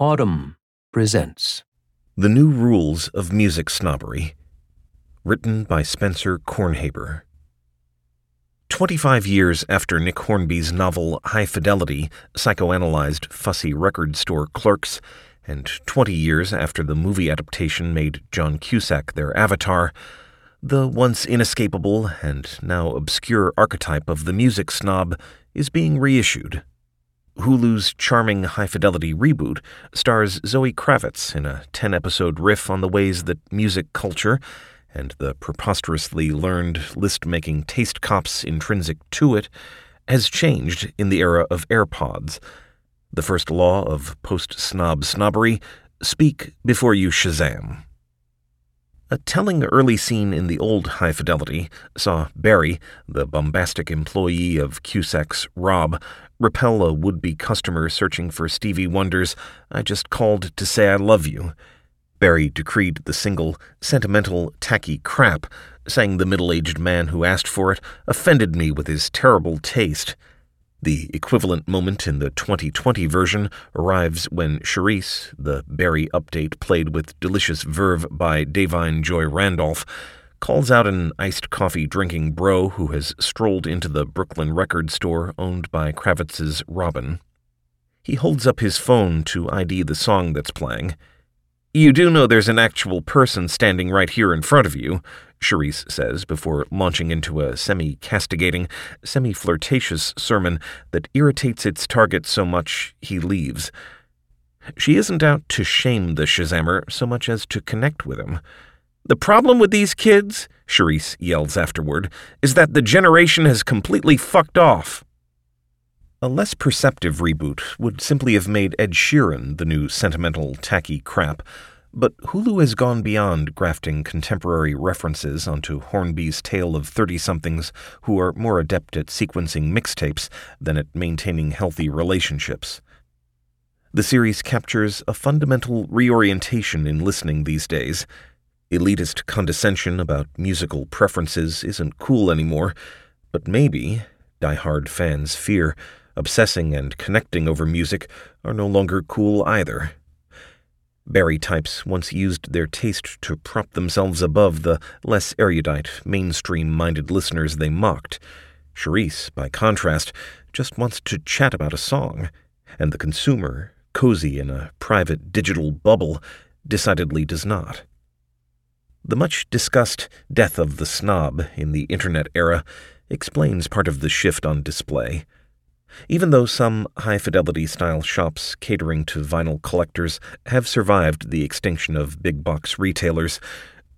Audm presents The New Rules of Music Snobbery, written by Spencer Kornhaber. 25 years after Nick Hornby's novel High Fidelity psychoanalyzed fussy record store clerks, and 20 years after the movie adaptation made John Cusack their avatar, the once inescapable and now obscure archetype of the music snob is being reissued. Hulu's charming high fidelity reboot stars Zoe Kravitz in a 10 episode riff on the ways that music culture and the preposterously learned list making taste cops intrinsic to it has changed in the era of AirPods. The first law of post snob snobbery speak before you Shazam. A telling early scene in the old High Fidelity saw Barry, the bombastic employee of Cusack's Rob, repel a would be customer searching for Stevie Wonder's I Just Called to Say I Love You. Barry decreed the single sentimental, tacky crap, saying the middle aged man who asked for it offended me with his terrible taste. The equivalent moment in the 2020 version arrives when Cherise, the Barry update played with delicious verve by Da'Vine Joy Randolph, calls out an iced coffee drinking bro who has strolled into the Brooklyn record store owned by Kravitz's Robin. He holds up his phone to ID the song that's playing. You do know there's an actual person standing right here in front of you, Cherise says before launching into a semi castigating, semi flirtatious sermon that irritates its target so much he leaves. She isn't out to shame the Shazammer so much as to connect with him. The problem with these kids, Cherise yells afterward, is that the generation has completely fucked off. A less perceptive reboot would simply have made Ed Sheeran the new sentimental, tacky crap, but Hulu has gone beyond grafting contemporary references onto Hornby's tale of 30 somethings who are more adept at sequencing mixtapes than at maintaining healthy relationships. The series captures a fundamental reorientation in listening these days. Elitist condescension about musical preferences isn't cool anymore, but maybe, die-hard fans fear, obsessing and connecting over music are no longer cool either. Barry types once used their taste to prop themselves above the less erudite, mainstream minded listeners they mocked. Cherise, by contrast, just wants to chat about a song, and the consumer, cozy in a private digital bubble, decidedly does not. The much discussed death of the snob in the Internet era explains part of the shift on display. Even though some high fidelity style shops catering to vinyl collectors have survived the extinction of big box retailers,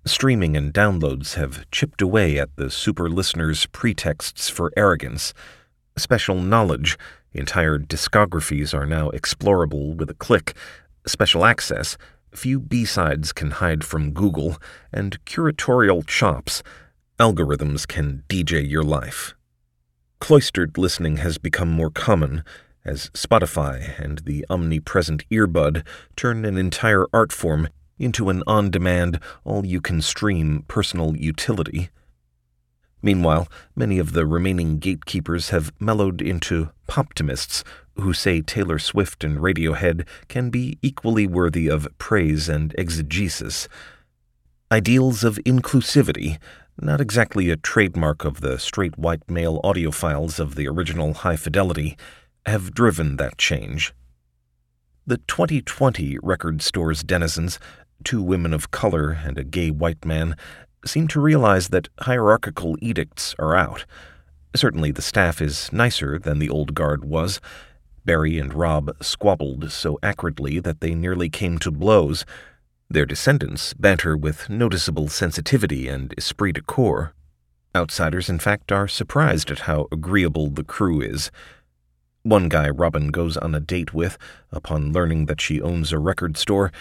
streaming and downloads have chipped away at the super listeners' pretexts for arrogance. Special knowledge, entire discographies are now explorable with a click. Special access, few B sides can hide from Google, and curatorial chops, algorithms can DJ your life. Cloistered listening has become more common as Spotify and the omnipresent earbud turn an entire art form into an on demand, all you can stream personal utility. Meanwhile, many of the remaining gatekeepers have mellowed into poptimists who say Taylor Swift and Radiohead can be equally worthy of praise and exegesis. Ideals of inclusivity not exactly a trademark of the straight white male audiophiles of the original High Fidelity, have driven that change. The 2020 record store's denizens, two women of color and a gay white man, seem to realize that hierarchical edicts are out. Certainly the staff is nicer than the old guard was. Barry and Rob squabbled so acridly that they nearly came to blows their descendants banter with noticeable sensitivity and esprit de corps. Outsiders, in fact, are surprised at how agreeable the crew is. One guy Robin goes on a date with, upon learning that she owns a record store,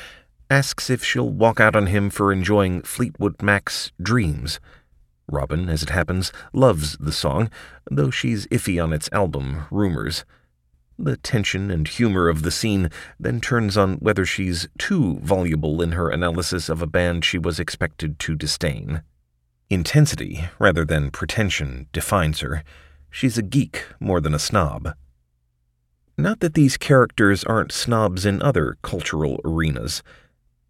asks if she'll walk out on him for enjoying Fleetwood Mac's Dreams. Robin, as it happens, loves the song, though she's iffy on its album, Rumors. The tension and humor of the scene then turns on whether she's too voluble in her analysis of a band she was expected to disdain. Intensity, rather than pretension, defines her. She's a geek more than a snob. Not that these characters aren't snobs in other cultural arenas.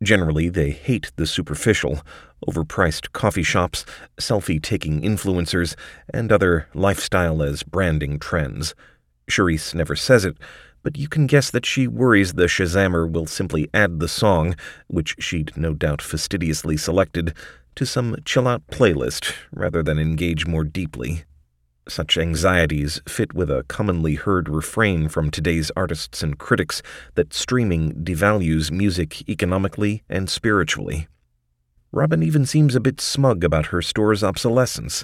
Generally, they hate the superficial, overpriced coffee shops, selfie taking influencers, and other lifestyle as branding trends. Cherise never says it, but you can guess that she worries the Shazammer will simply add the song, which she'd no doubt fastidiously selected, to some chill out playlist rather than engage more deeply. Such anxieties fit with a commonly heard refrain from today's artists and critics that streaming devalues music economically and spiritually. Robin even seems a bit smug about her store's obsolescence.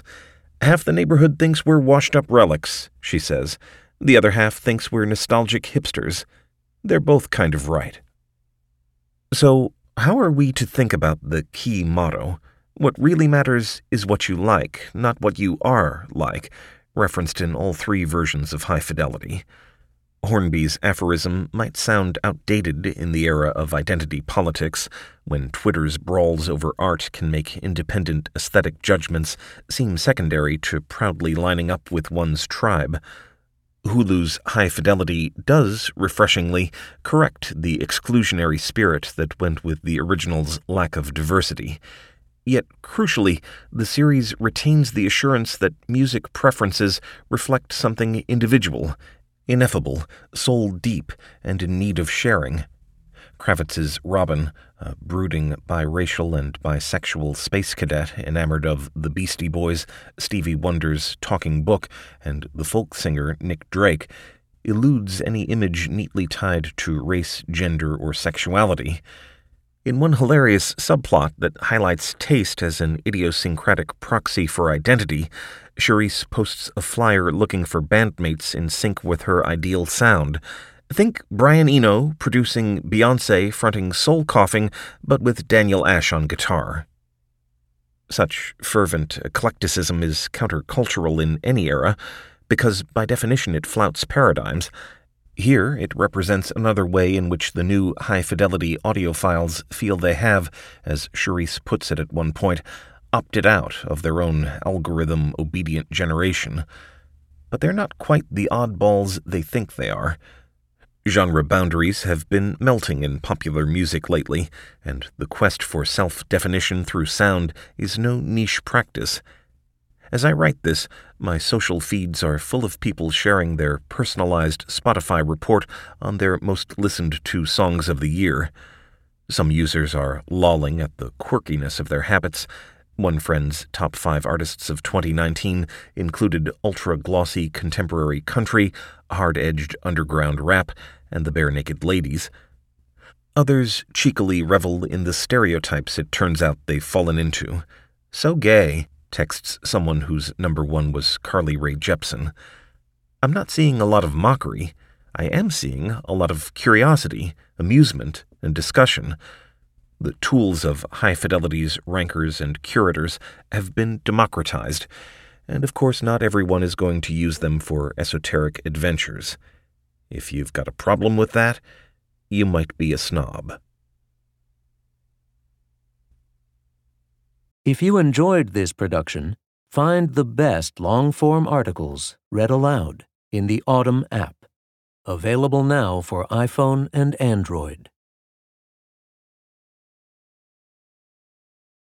Half the neighborhood thinks we're washed up relics, she says. The other half thinks we're nostalgic hipsters. They're both kind of right. So, how are we to think about the key motto? What really matters is what you like, not what you are like, referenced in all three versions of High Fidelity. Hornby's aphorism might sound outdated in the era of identity politics, when Twitter's brawls over art can make independent aesthetic judgments seem secondary to proudly lining up with one's tribe. Hulu's High Fidelity does, refreshingly, correct the exclusionary spirit that went with the original's lack of diversity. Yet, crucially, the series retains the assurance that music preferences reflect something individual, ineffable, soul deep, and in need of sharing. Kravitz's Robin, a brooding biracial and bisexual space cadet enamored of the Beastie Boys, Stevie Wonder's Talking Book, and the folk singer Nick Drake, eludes any image neatly tied to race, gender, or sexuality. In one hilarious subplot that highlights taste as an idiosyncratic proxy for identity, Cherise posts a flyer looking for bandmates in sync with her ideal sound. Think Brian Eno producing Beyonce fronting Soul Coughing, but with Daniel Ash on guitar. Such fervent eclecticism is countercultural in any era, because by definition it flouts paradigms, here, it represents another way in which the new high fidelity audiophiles feel they have, as Cherise puts it at one point, opted out of their own algorithm obedient generation. But they're not quite the oddballs they think they are. Genre boundaries have been melting in popular music lately, and the quest for self definition through sound is no niche practice. As I write this, my social feeds are full of people sharing their personalized Spotify report on their most listened to songs of the year. Some users are lolling at the quirkiness of their habits. One friend's top five artists of 2019 included ultra glossy contemporary country, hard edged underground rap, and the Barenaked Ladies. Others cheekily revel in the stereotypes it turns out they've fallen into. So gay texts someone whose number one was Carly Rae Jepsen. I'm not seeing a lot of mockery. I am seeing a lot of curiosity, amusement, and discussion. The tools of High Fidelity's rankers and curators have been democratized, and of course, not everyone is going to use them for esoteric adventures. If you've got a problem with that, you might be a snob. If you enjoyed this production, find the best long form articles read aloud in the Audm app, available now for iPhone and Android.